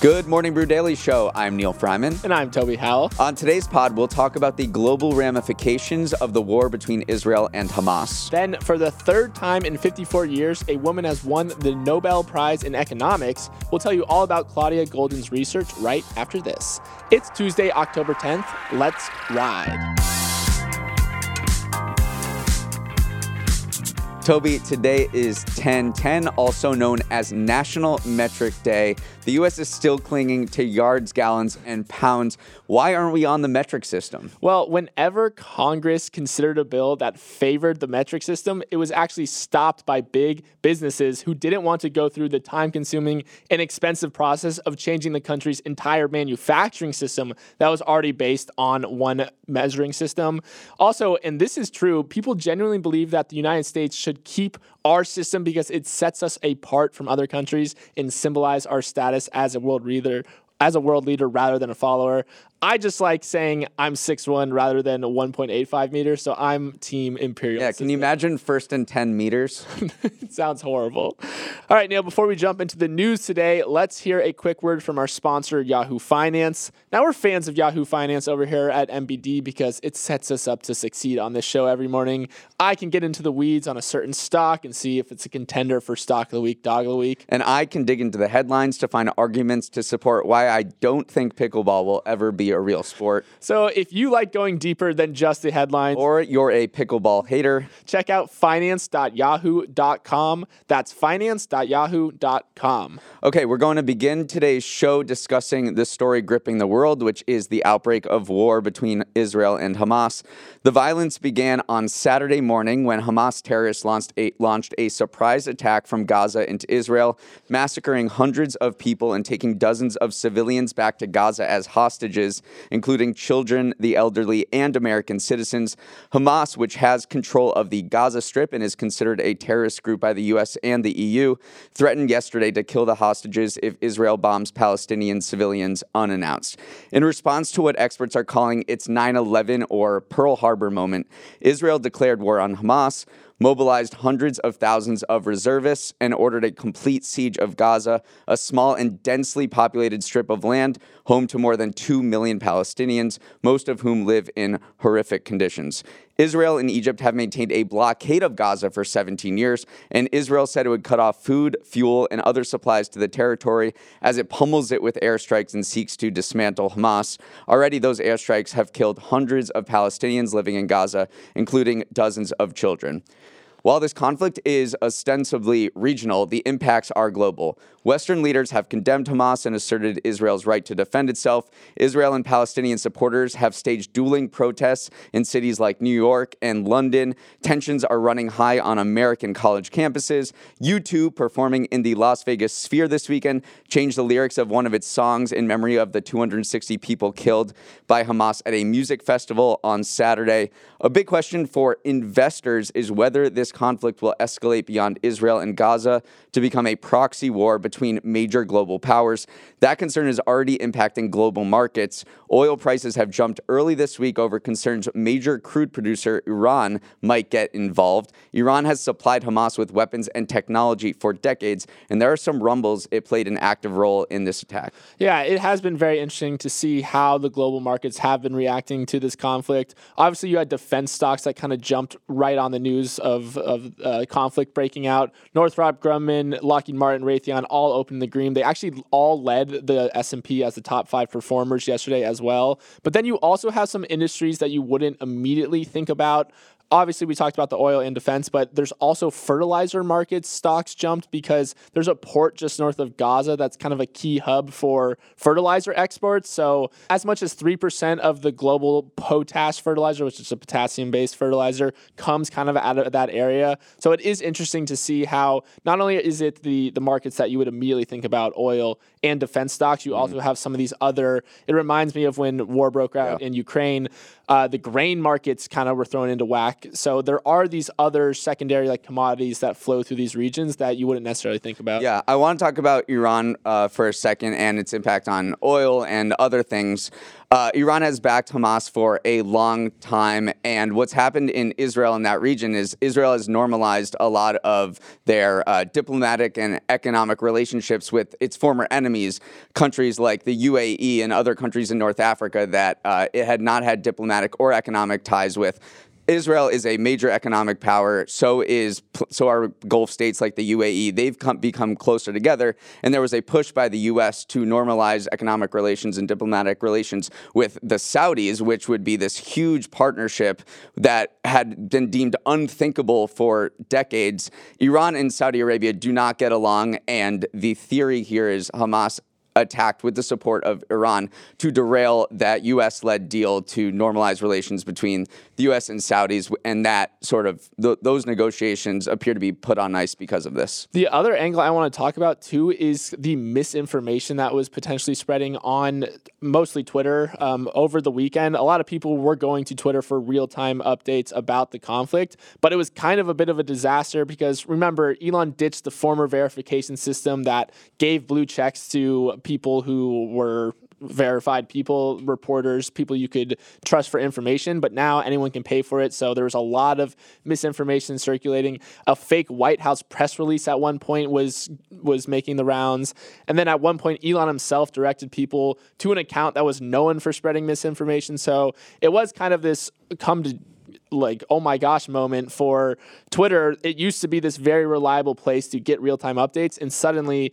Good morning, Brew Daily Show. I'm Neal Freyman. And I'm Toby Howell. On today's pod, we'll talk about the global ramifications of the war between Israel and Hamas. Then, for the third time in 54 years, a woman has won the Nobel Prize in Economics. We'll tell you all about Claudia Goldin's research right after this. It's Tuesday, October 10th. Let's ride. Toby, today is 1010, also known as National Metric Day. The U.S. is still clinging to yards, gallons, and pounds. Why aren't we on the metric system? Well, whenever Congress considered a bill that favored the metric system, it was actually stopped by big businesses who didn't want to go through the time consuming and expensive process of changing the country's entire manufacturing system that was already based on one measuring system. Also, and this is true, people genuinely believe that the United States should keep our system because it sets us apart from other countries and symbolize our status as a world leader as a world leader rather than a follower. I just like saying I'm 6'1 rather than 1.85 meters, so I'm team Imperial. Yeah, can system. you imagine first and 10 meters? it sounds horrible. All right, Neal, before we jump into the news today, let's hear a quick word from our sponsor, Yahoo Finance. Now, we're fans of Yahoo Finance over here at MBD because it sets us up to succeed on this show every morning. I can get into the weeds on a certain stock and see if it's a contender for stock of the week, dog of the week. And I can dig into the headlines to find arguments to support why I don't think pickleball will ever be a real sport. So if you like going deeper than just the headlines, or you're a pickleball hater, check out finance.yahoo.com. That's finance.yahoo.com. Okay, we're going to begin today's show discussing the story gripping the world, which is the outbreak of war between Israel and Hamas. The violence began on Saturday morning when Hamas terrorists launched a, launched a surprise attack from Gaza into Israel, massacring hundreds of people and taking dozens of civilians back to Gaza as hostages, including children, the elderly, and American citizens. Hamas, which has control of the Gaza Strip and is considered a terrorist group by the U.S. and the EU, threatened yesterday to kill the hostages if Israel bombs Palestinian civilians unannounced. In response to what experts are calling its 9 11 or Pearl Harbor moment, Israel declared war on Hamas mobilized hundreds of thousands of reservists, and ordered a complete siege of Gaza, a small and densely populated strip of land home to more than 2 million Palestinians, most of whom live in horrific conditions. Israel and Egypt have maintained a blockade of Gaza for 17 years, and Israel said it would cut off food, fuel, and other supplies to the territory as it pummels it with airstrikes and seeks to dismantle Hamas. Already, those airstrikes have killed hundreds of Palestinians living in Gaza, including dozens of children. While this conflict is ostensibly regional, the impacts are global. Western leaders have condemned Hamas and asserted Israel's right to defend itself. Israel and Palestinian supporters have staged dueling protests in cities like New York and London. Tensions are running high on American college campuses. U2, performing in the Las Vegas Sphere this weekend, changed the lyrics of one of its songs in memory of the 260 people killed by Hamas at a music festival on Saturday. A big question for investors is whether this conflict will escalate beyond Israel and Gaza to become a proxy war between major global powers. That concern is already impacting global markets. Oil prices have jumped early this week over concerns major crude producer Iran might get involved. Iran has supplied Hamas with weapons and technology for decades, and there are some rumbles it played an active role in this attack. Yeah, it has been very interesting to see how the global markets have been reacting to this conflict. Obviously, you had defense stocks that kind of jumped right on the news of, of uh, conflict breaking out. Northrop Grumman, Lockheed Martin, Raytheon all opened the green. They actually all led the S&P as the top 5 performers yesterday as well. But then you also have some industries that you wouldn't immediately think about obviously we talked about the oil and defense, but there's also fertilizer markets stocks jumped because there's a port just north of Gaza that's kind of a key hub for fertilizer exports. So as much as 3% of the global potash fertilizer, which is a potassium based fertilizer, comes kind of out of that area. So it is interesting to see how not only is it the the markets that you would immediately think about oil and defense stocks, you mm-hmm. also have some of these other it reminds me of when war broke out yeah. in Ukraine uh, the grain markets kind of were thrown into whack. So there are these other secondary like commodities that flow through these regions that you wouldn't necessarily think about. Yeah, I want to talk about Iran uh, for a second and its impact on oil and other things. Uh, Iran has backed Hamas for a long time, and what's happened in Israel in that region is Israel has normalized a lot of their uh, diplomatic and economic relationships with its former enemies, countries like the UAE and other countries in North Africa that uh, it had not had diplomatic or economic ties with. Israel is a major economic power. So is so are Gulf states like the UAE. They've come, become closer together, and there was a push by the U.S. to normalize economic relations and diplomatic relations with the Saudis, which would be this huge partnership that had been deemed unthinkable for decades. Iran and Saudi Arabia do not get along, and the theory here is Hamas attacked with the support of Iran to derail that U.S. led deal to normalize relations between the U.S. and Saudis. And that sort of th- those negotiations appear to be put on ice because of this. The other angle I want to talk about too is the misinformation that was potentially spreading on mostly Twitter um, over the weekend. A lot of people were going to Twitter for real time updates about the conflict, but it was kind of a bit of a disaster because remember, Elon ditched the former verification system that gave blue checks to people who were verified people, reporters, people you could trust for information, but now anyone can pay for it. So there was a lot of misinformation circulating. A fake White House press release at one point was was making the rounds. And then at one point Elon himself directed people to an account that was known for spreading misinformation. So it was kind of this come to like oh my gosh moment for Twitter. It used to be this very reliable place to get real time updates, and suddenly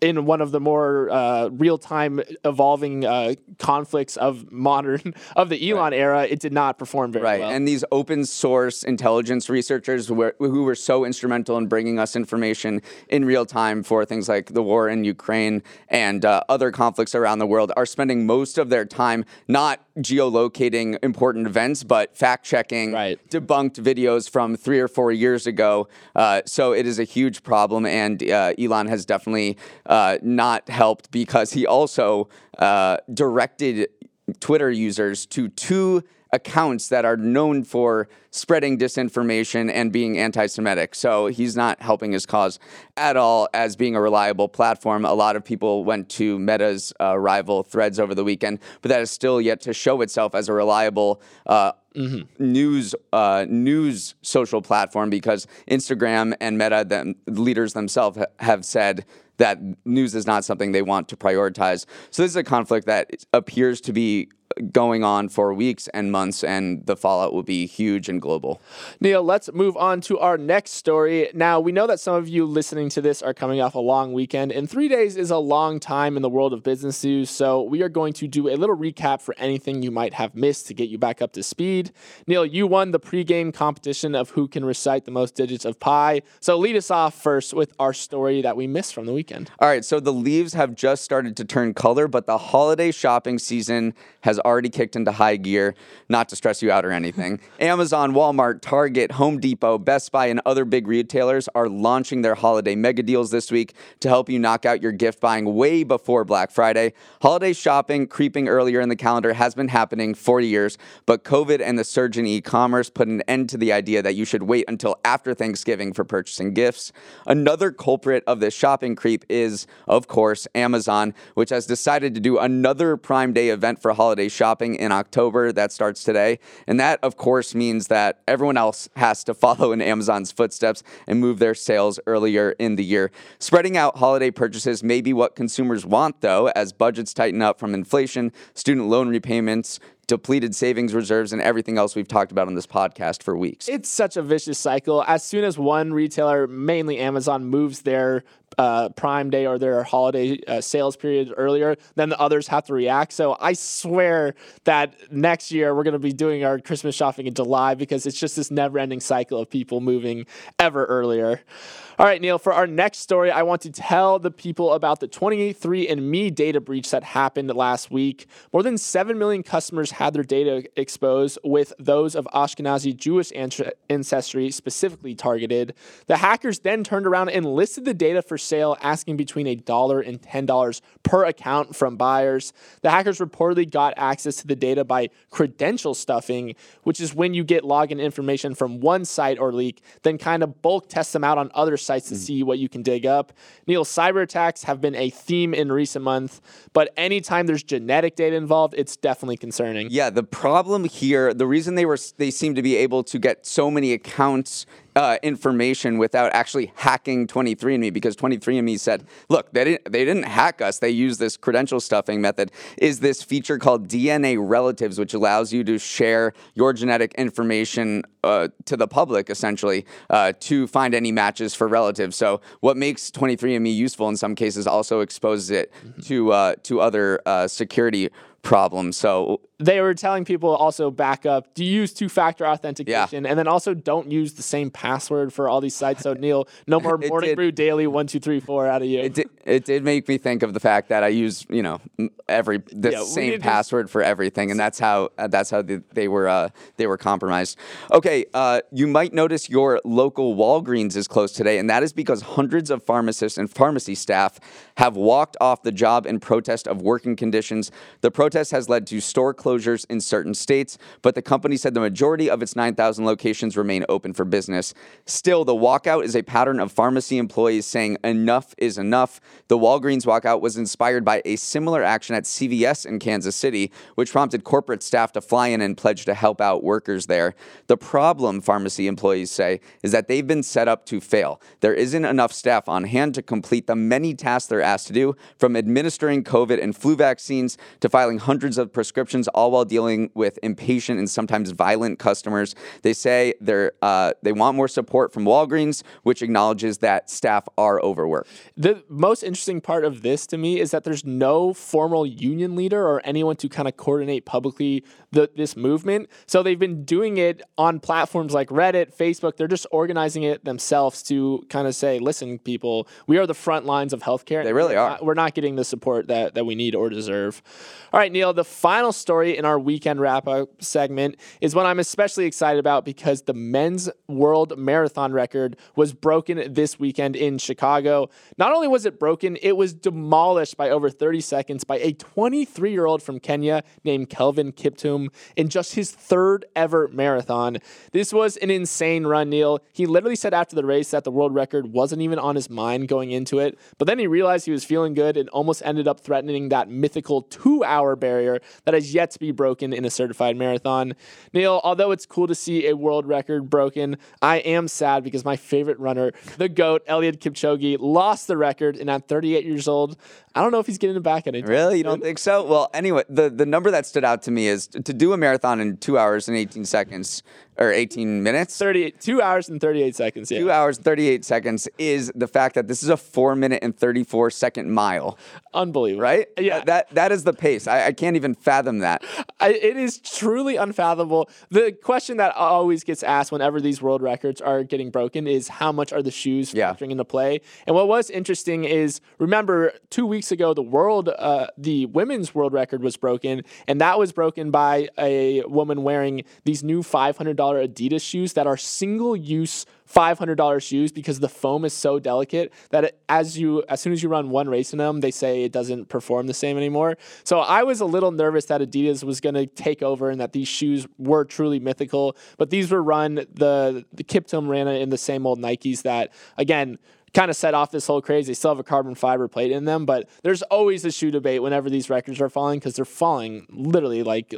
in one of the more uh, real-time evolving uh, conflicts of modern of the Elon right. era, it did not perform very right. well. And these open source intelligence researchers who were, who were so instrumental in bringing us information in real time for things like the war in Ukraine and uh, other conflicts around the world are spending most of their time not geolocating important events, but fact checking right. debunked videos from three or four years ago. Uh, so it is a huge problem, and uh, Elon has definitely uh, not helped because he also uh, directed Twitter users to two accounts that are known for spreading disinformation and being anti Semitic. So he's not helping his cause at all as being a reliable platform. A lot of people went to Meta's uh, rival Threads over the weekend, but that is still yet to show itself as a reliable. Uh, Mm-hmm. news uh, news social platform because Instagram and Meta, the leaders themselves, ha- have said that news is not something they want to prioritize. So this is a conflict that appears to be going on for weeks and months, and the fallout will be huge and global. Neal, let's move on to our next story. Now, we know that some of you listening to this are coming off a long weekend, and three days is a long time in the world of business news. So, we are going to do a little recap for anything you might have missed to get you back up to speed. Neal, you won the pregame competition of who can recite the most digits of pi. So, lead us off first with our story that we missed from the weekend. All right, so the leaves have just started to turn color, but the holiday shopping season has already kicked into high gear, not to stress you out or anything. Amazon, Walmart, Target, Home Depot, Best Buy, and other big retailers are launching their holiday mega deals this week to help you knock out your gift buying way before Black Friday. Holiday shopping creeping earlier in the calendar has been happening for years, but COVID and the surge in e commerce put an end to the idea that you should wait until after Thanksgiving for purchasing gifts. Another culprit of this shopping creep is, of course, Amazon, which has decided to do another Prime Day event for holiday shopping in October. That starts today. And that, of course, means that everyone else has to follow in Amazon's footsteps and move their sales earlier in the year. Spreading out holiday purchases may be what consumers want, though, as budgets tighten up from inflation, student loan repayments, depleted savings reserves and everything else we've talked about on this podcast for weeks. It's such a vicious cycle. As soon as one retailer, mainly Amazon, moves their uh, Prime Day or their holiday uh, sales period earlier, then the others have to react. So I swear that next year we're going to be doing our Christmas shopping in July because it's just this never ending cycle of people moving ever earlier. All right, Neal, for our next story, I want to tell the people about the 23andMe data breach that happened last week. More than 7 million customers had their data exposed, with those of Ashkenazi Jewish ancestry specifically targeted. The hackers then turned around and listed the data for sale, asking between a dollar and $10 per account from buyers. The hackers reportedly got access to the data by credential stuffing, which is when you get login information from one site or leak, then kind of bulk test them out on other sites to mm. see what you can dig up. Neal, cyber attacks have been a theme in recent months, but anytime there's genetic data involved, it's definitely concerning. Yeah, the problem here, the reason they were they seem to be able to get so many accounts uh, information without actually hacking 23andMe because 23andMe said, look, they didn't, they didn't hack us. They used this credential stuffing method. Is this feature called DNA Relatives, which allows you to share your genetic information uh, to the public, essentially, uh, to find any matches for relatives. So, what makes 23andMe useful in some cases also exposes it mm-hmm. to uh, to other uh, security problems. So they were telling people also back up to use two factor authentication yeah. and then also don't use the same password for all these sites. So Neal, no more morning did, brew daily one two three four out of you. It did, it did make me think of the fact that I use you know every the yeah, same password for everything, and that's how uh, that's how they, they were uh, they were compromised. Okay, uh, you might notice your local Walgreens is closed today, and that is because hundreds of pharmacists and pharmacy staff have walked off the job in protest of working conditions. The protest has led to store closures in certain states, but the company said the majority of its 9,000 locations remain open for business. Still, the walkout is a pattern of pharmacy employees saying enough is enough. The Walgreens walkout was inspired by a similar action at CVS in Kansas City, which prompted corporate staff to fly in and pledge to help out workers there. The problem, pharmacy employees say, is that they've been set up to fail. There isn't enough staff on hand to complete the many tasks they're asked to do, from administering COVID and flu vaccines to filing hundreds of prescriptions, all while dealing with impatient and sometimes violent customers. They say they're uh, they want more support from Walgreens, which acknowledges that staff are overworked. The most interesting part of this to me is that there's no formal union leader or anyone to kind of coordinate publicly the, this movement. So they've been doing it on platforms like Reddit, Facebook. They're just organizing it themselves to kind of say, listen, people, we are the front lines of healthcare. They really are. Not, we're not getting the support that, that we need or deserve. All right, Neal, the final story in our weekend wrap up segment is one I'm especially excited about because the men's world marathon record was broken this weekend in Chicago. Not only was it broken, it was demolished by over 30 seconds by a 23 year old from Kenya named Kelvin Kiptum in just his third ever marathon. This was an insane run, Neal. He literally said after the race that the world record wasn't even on his mind going into it, but then he realized he was feeling good and almost ended up threatening that mythical two hour barrier that has yet to be broken in a certified marathon. Neal, although it's cool to see a world record broken, I am sad because my favorite runner, the GOAT, Eliud Kipchoge, lost the record and at 38 years old, I don't know if he's getting it back anytime. Really? You don't think so? Well, anyway, the, the number that stood out to me is to do a marathon in two hours and 18 seconds or 18 minutes. 38, two hours and 38 seconds. Yeah. Two hours, 38 seconds is the fact that this is a four minute and 34 second mile. Unbelievable. Right? Yeah. That, that is the pace. I, I can't even fathom that. I, it is truly unfathomable. The question that always gets asked whenever these world records are getting broken is how much are the shoes factoring yeah. into play? And what was interesting is remember, two weeks weeks ago, the world, uh, the women's world record was broken, and that was broken by a woman wearing these new $500 Adidas shoes that are single use $500 shoes because the foam is so delicate that as you as soon as you run one race in them they say it doesn't perform the same anymore. So i was a little nervous that adidas was going to take over and that these shoes were truly mythical but these were run the the kiptum ran in the same old nikes that again kind of set off this whole craze. They still have a carbon fiber plate in them, but there's always a shoe debate whenever these records are falling because they're falling literally like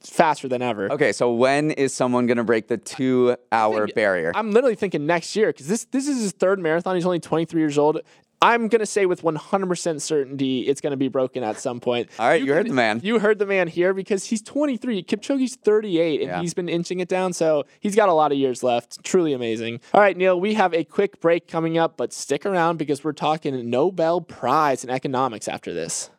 faster than ever. Okay, so when is someone going to break the two hour barrier? I'm literally thinking next year because this this is his third marathon. He's only 23 years old I'm going to say with 100% certainty it's going to be broken at some point. All right, you, heard the man. You heard the man here because he's 23. Kipchoge's 38 and Yeah. he's been inching it down. So he's got a lot of years left. Truly amazing. All right, Neal, we have a quick break coming up, but stick around because we're talking Nobel Prize in economics after this.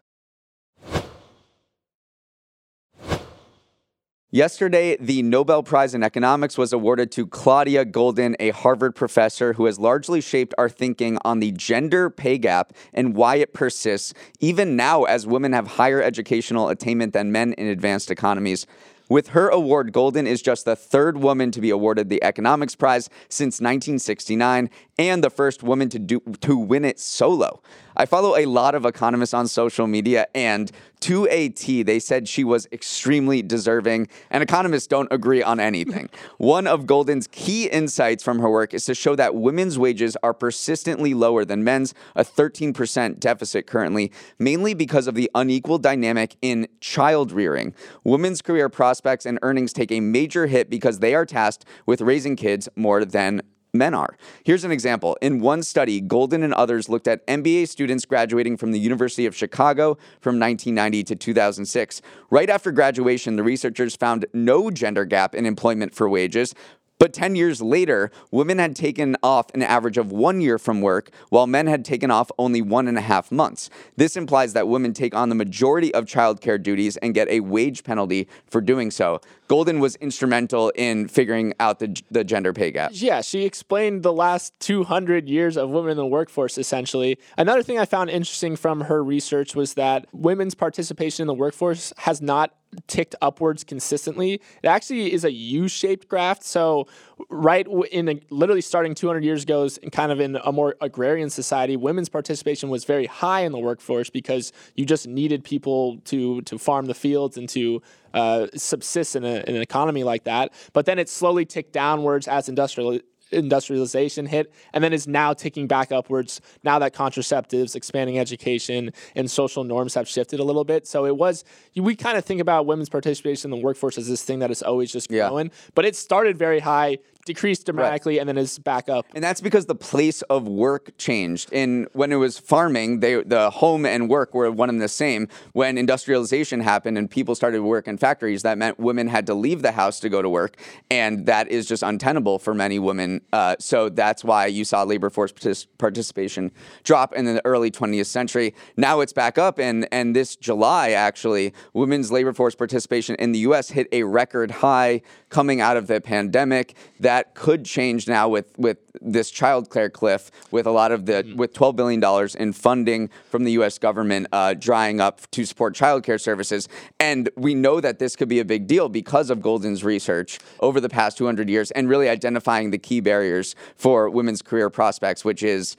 Yesterday, the Nobel Prize in Economics was awarded to Claudia Goldin, a Harvard professor who has largely shaped our thinking on the gender pay gap and why it persists, even now as women have higher educational attainment than men in advanced economies. With her award, Golden is just the third woman to be awarded the Economics Prize since 1969 and the first woman to do to win it solo. I follow a lot of economists on social media, and to a T, they said she was extremely deserving, and economists don't agree on anything. One of Goldin's key insights from her work is to show that women's wages are persistently lower than men's, a 13% deficit currently, mainly because of the unequal dynamic in child rearing. Women's career prospects and earnings take a major hit because they are tasked with raising kids more than men are. Here's an example. In one study, Goldin and others looked at MBA students graduating from the University of Chicago from 1990 to 2006. Right after graduation, the researchers found no gender gap in employment for wages. But 10 years later, women had taken off an average of one year from work, while men had taken off only one and a half months. This implies that women take on the majority of childcare duties and get a wage penalty for doing so. Goldin was instrumental in figuring out the, the gender pay gap. Yeah, she explained the last 200 years of women in the workforce, essentially. Another thing I found interesting from her research was that women's participation in the workforce has not ticked upwards consistently. It actually is a U-shaped graph. So, right in a, literally starting 200 years ago, in kind of in a more agrarian society, women's participation was very high in the workforce because you just needed people to to farm the fields and to uh, subsist in, a, in an economy like that. But then it slowly ticked downwards as industrial industrialization hit and then is now ticking back upwards now that contraceptives expanding education and social norms have shifted a little bit so it was we kind of think about women's participation in the workforce as this thing that is always just Yeah. growing but it started very high decreased dramatically and then is back up And that's because the place of work changed. In when it was farming, they the home and work were one and the same. When industrialization happened and people started to work in factories, that meant women had to leave the house to go to work, and that is just untenable for many women. Uh, so that's why you saw labor force partic- participation drop in the early 20th century. Now it's back up, and and this July actually, women's labor force participation in the U.S. hit a record high coming out of the pandemic. That could change now with with this child care cliff, with a lot of the with 12 billion dollars in funding from the U.S. government uh, drying up to support child care services, and we know that this could be a big deal because of Goldin's research over the past 200 years, and really identifying the key barriers for women's career prospects, which is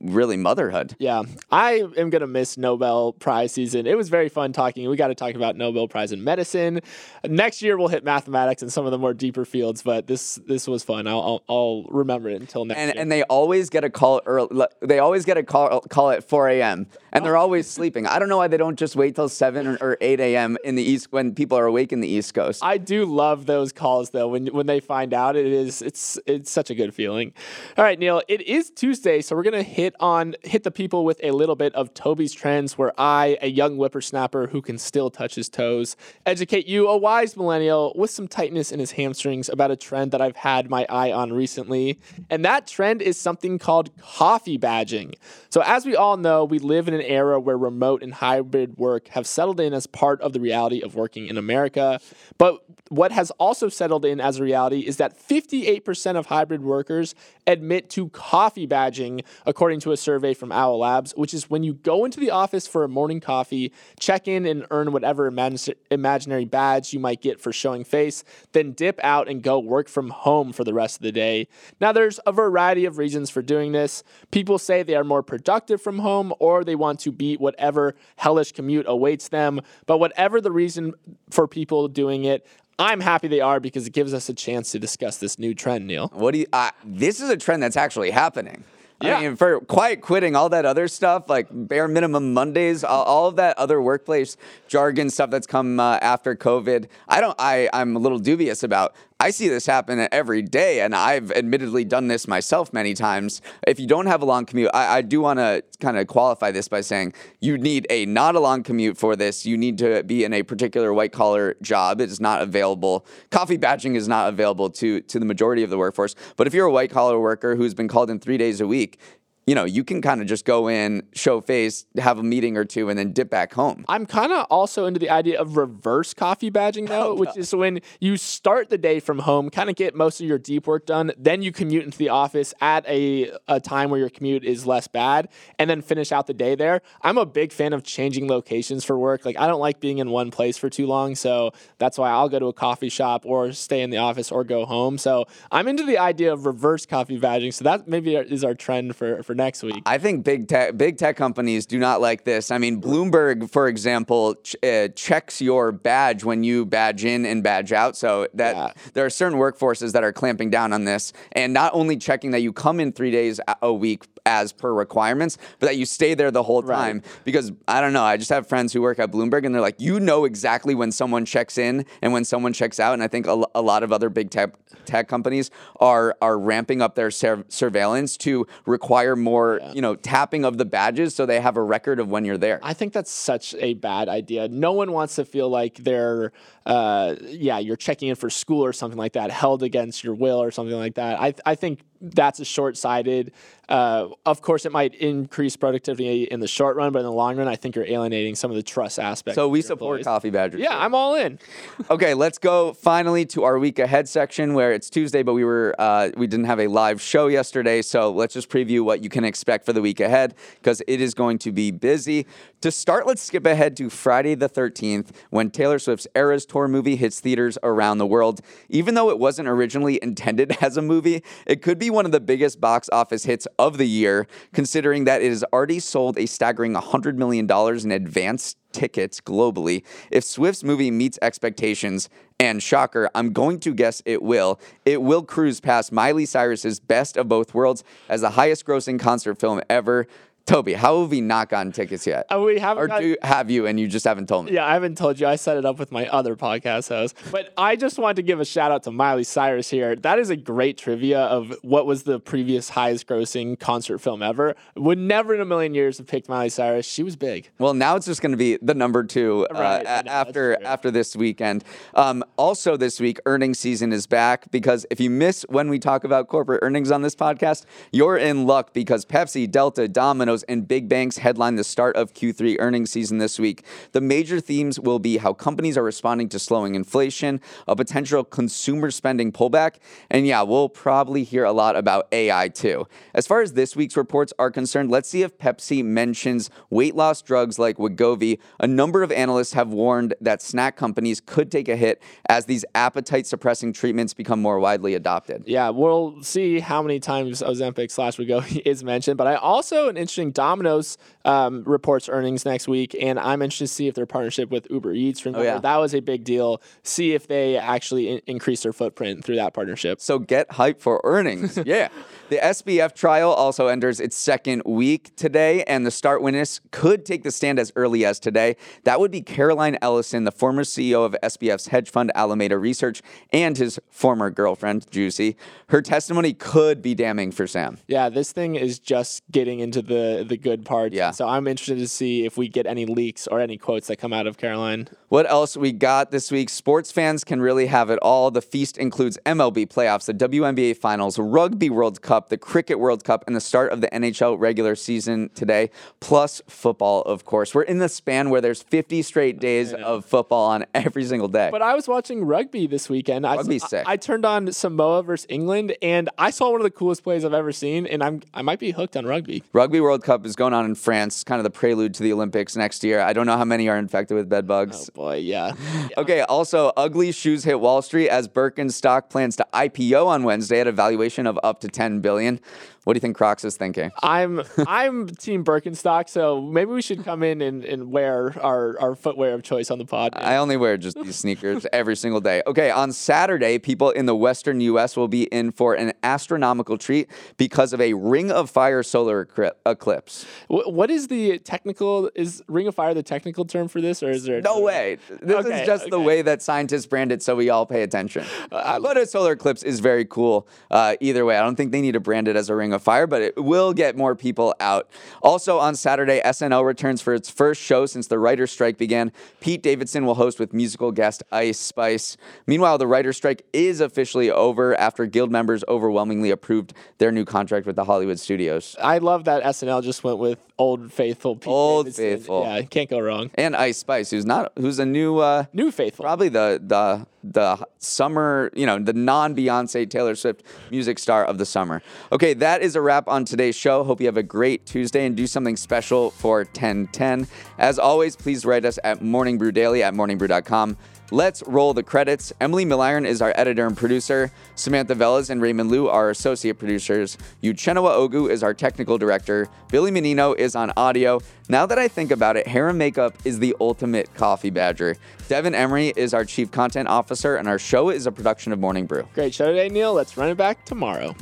really motherhood. Yeah, I am gonna miss Nobel Prize season. It was very fun talking. We got to talk about Nobel Prize in medicine. Next year we'll hit mathematics and some of the more deeper fields, but this this was fun. I'll I'll, I'll remember it until next and, year. and they always get a call early. They always get a call call at 4 a.m. and they're always sleeping. I don't know why they don't just wait till 7 or, or 8 a.m. in the east when people are awake in the East Coast. I do love those calls though. When when they find out, it is it's it's such a good feeling. All right, Neal. It is Tuesday, so we're gonna hit on hit the people with a little bit of Toby's trends, where I, a young whippersnapper who can still touch his toes, educate you, a wise millennial with some tightness in his hamstrings, about a trend that I've had my eye on recently, and that trend is something called coffee badging. So as we all know, we live in an era where remote and hybrid work have settled in as part of the reality of working in America. But what has also settled in as a reality is that 58% of hybrid workers admit to coffee badging, according to a survey from Owl Labs, which is when you go into the office for a morning coffee, check in and earn whatever imagine- imaginary badge you might get for showing face, then dip out and go work from home for the rest of the day. Now, there's a variety of reasons for doing this. People say they are more productive from home or they want to beat whatever hellish commute awaits them. But whatever the reason for people doing it, I'm happy they are because it gives us a chance to discuss this new trend, Neal. What do you? Uh, this is a trend that's actually happening. Yeah. I mean, for quiet quitting, all that other stuff, like bare minimum Mondays, all, all of that other workplace jargon stuff that's come uh, after COVID, I don't, I, I'm a little dubious about. I see this happen every day, and I've admittedly done this myself many times. If you don't have a long commute, I, I do want to kind of qualify this by saying you need a not a long commute for this. You need to be in a particular white collar job. It is not available. Coffee badging is not available to to the majority of the workforce. But if you're a white collar worker who's been called in three days a week, you know, you can kind of just go in, show face, have a meeting or two, and then dip back home. I'm kind of also into the idea of reverse coffee badging, though, which is when you start the day from home, kind of get most of your deep work done, then you commute into the office at a, a time where your commute is less bad, and then finish out the day there. I'm a big fan of changing locations for work. Like, I don't like being in one place for too long, so that's why I'll go to a coffee shop or stay in the office or go home. So I'm into the idea of reverse coffee badging. So that maybe is our trend for, for next week. I think big tech big tech companies do not like this. I mean, Bloomberg, for example, ch- uh, checks your badge when you badge in and badge out. So that Yeah. there are certain workforces that are clamping down on this, and not only checking that you come in three days a- a week as per requirements, but that you stay there the whole Right. time. Because I don't know, I just have friends who work at Bloomberg, and they're like, you know exactly when someone checks in and when someone checks out. And I think a, a lot of other big tech tech companies are are ramping up their sur- surveillance to require more, you know, tapping of the badges so they have a record of when you're there. I think that's such a bad idea. No one wants to feel like they're, uh, yeah, you're checking in for school or something like that, held against your will or something like that. I, I think that's a short sighted. Uh, of course, it might increase productivity in the short run, but in the long run, I think you're alienating some of the trust aspect. so we support employees. coffee badgers. Yeah, I'm all in. okay, let's go finally to our week ahead section where it's Tuesday, but we were uh, we didn't have a live show yesterday, so let's just preview what you can expect for the week ahead because it is going to be busy. To start, let's skip ahead to Friday the 13th when Taylor Swift's Eras Tour movie hits theaters around the world. Even though it wasn't originally intended as a movie, it could be one of the biggest box office hits of the year, considering that it has already sold a staggering $100 million in advance tickets globally. If Swift's movie meets expectations, and shocker, I'm going to guess it will, it will cruise past Miley Cyrus's Best of Both Worlds as the highest grossing concert film ever. Toby, how have we not gotten tickets yet? Uh, we haven't or got- do have you and you just haven't told me? Yeah, I haven't told you. I set it up with my other podcast host. But I just wanted to give a shout out to Miley Cyrus here. That is a great trivia of what was the previous highest grossing concert film ever. Would never in a million years have picked Miley Cyrus. She was big. Well, now it's just going to be the number two uh, Right, a- after after this weekend. Um, also, this week earnings season is back because if you miss when we talk about corporate earnings on this podcast, you're in luck because Pepsi, Delta, Domino's, and Big Banks headline the start of Q3 earnings season this week. The major themes will be how companies are responding to slowing inflation, a potential consumer spending pullback, and yeah, we'll probably hear a lot about AI too. As far as this week's reports are concerned, let's see if Pepsi mentions weight loss drugs like Wegovy. A number of analysts have warned that snack companies could take a hit as these appetite suppressing treatments become more widely adopted. Yeah, we'll see how many times Ozempic slash Wegovy is mentioned. But I also an interesting Domino's um, reports earnings next week, and I'm interested to see if their partnership with Uber Eats. Remember yeah. that was a big deal. See if they actually in- increase their footprint through that partnership. So get hype for earnings. yeah. The SBF trial also enters its second week today, and the start witness could take the stand as early as today. That would be Caroline Ellison, the former CEO of SBF's hedge fund Alameda Research, and his former girlfriend, Juicy. Her testimony could be damning for Sam. Yeah, this thing is just getting into the the good parts. Yeah. So I'm interested to see if we get any leaks or any quotes that come out of Caroline. What else we got this week? Sports fans can really have it all. The feast includes MLB playoffs, the WNBA finals, Rugby World Cup, the Cricket World Cup, and the start of the NHL regular season today, plus football, of course. We're in the span where there's 50 straight days of football on every single day. But I was watching rugby this weekend. I, Rugby's I, sick. I turned on Samoa versus England, and I saw one of the coolest plays I've ever seen. And I'm I might be hooked on rugby. Rugby World Cup is going on in France, kind of the prelude to the Olympics next year. I don't know how many are infected with bed bugs. Oh boy, yeah. Okay, also, ugly shoes hit Wall Street as Birkenstock plans to IPO on Wednesday at a valuation of up to 10 billion. What do you think Crocs is thinking? I'm I'm Team Birkenstock, so maybe we should come in and, and wear our, our footwear of choice on the pod. I only wear just these sneakers every single day. Okay, on Saturday, people in the western U.S. will be in for an astronomical treat because of a Ring of Fire solar eclipse. What is the technical? Is Ring of Fire the technical term for this, or is there No way. This Okay, is just the way that scientists brand it so we all pay attention. but a solar eclipse is very cool uh, either way. I don't think they need to brand it as a ring of fire, but it will get more people out. Also on Saturday, SNL returns for its first show since the writer's strike began. Pete Davidson will host with musical guest Ice Spice. Meanwhile, the writer's strike is officially over after guild members overwhelmingly approved their new contract with the Hollywood studios. I love that SNL just went with old faithful. Pete Old Davidson. faithful. Yeah, can't go wrong. And Ice Spice, who's not who's a new uh, New faithful. probably the the the summer, you know, the non Beyonce Taylor Swift music star of the summer. Okay, that is a wrap on today's show. Hope you have a great Tuesday and do something special for 1010. As always, please write us at Morning Brew Daily at morningbrew.com. Let's roll the credits. Emily Milliron is our editor and producer. Samantha Velez and Raymond Liu are associate producers. Uchenua Ogu is our technical director. Billy Menino is on audio. Now that I think about it, hair and makeup is the ultimate coffee badger. Devin Emery is our chief content officer, and our show is a production of Morning Brew. Great show today, Neal. Let's run it back tomorrow.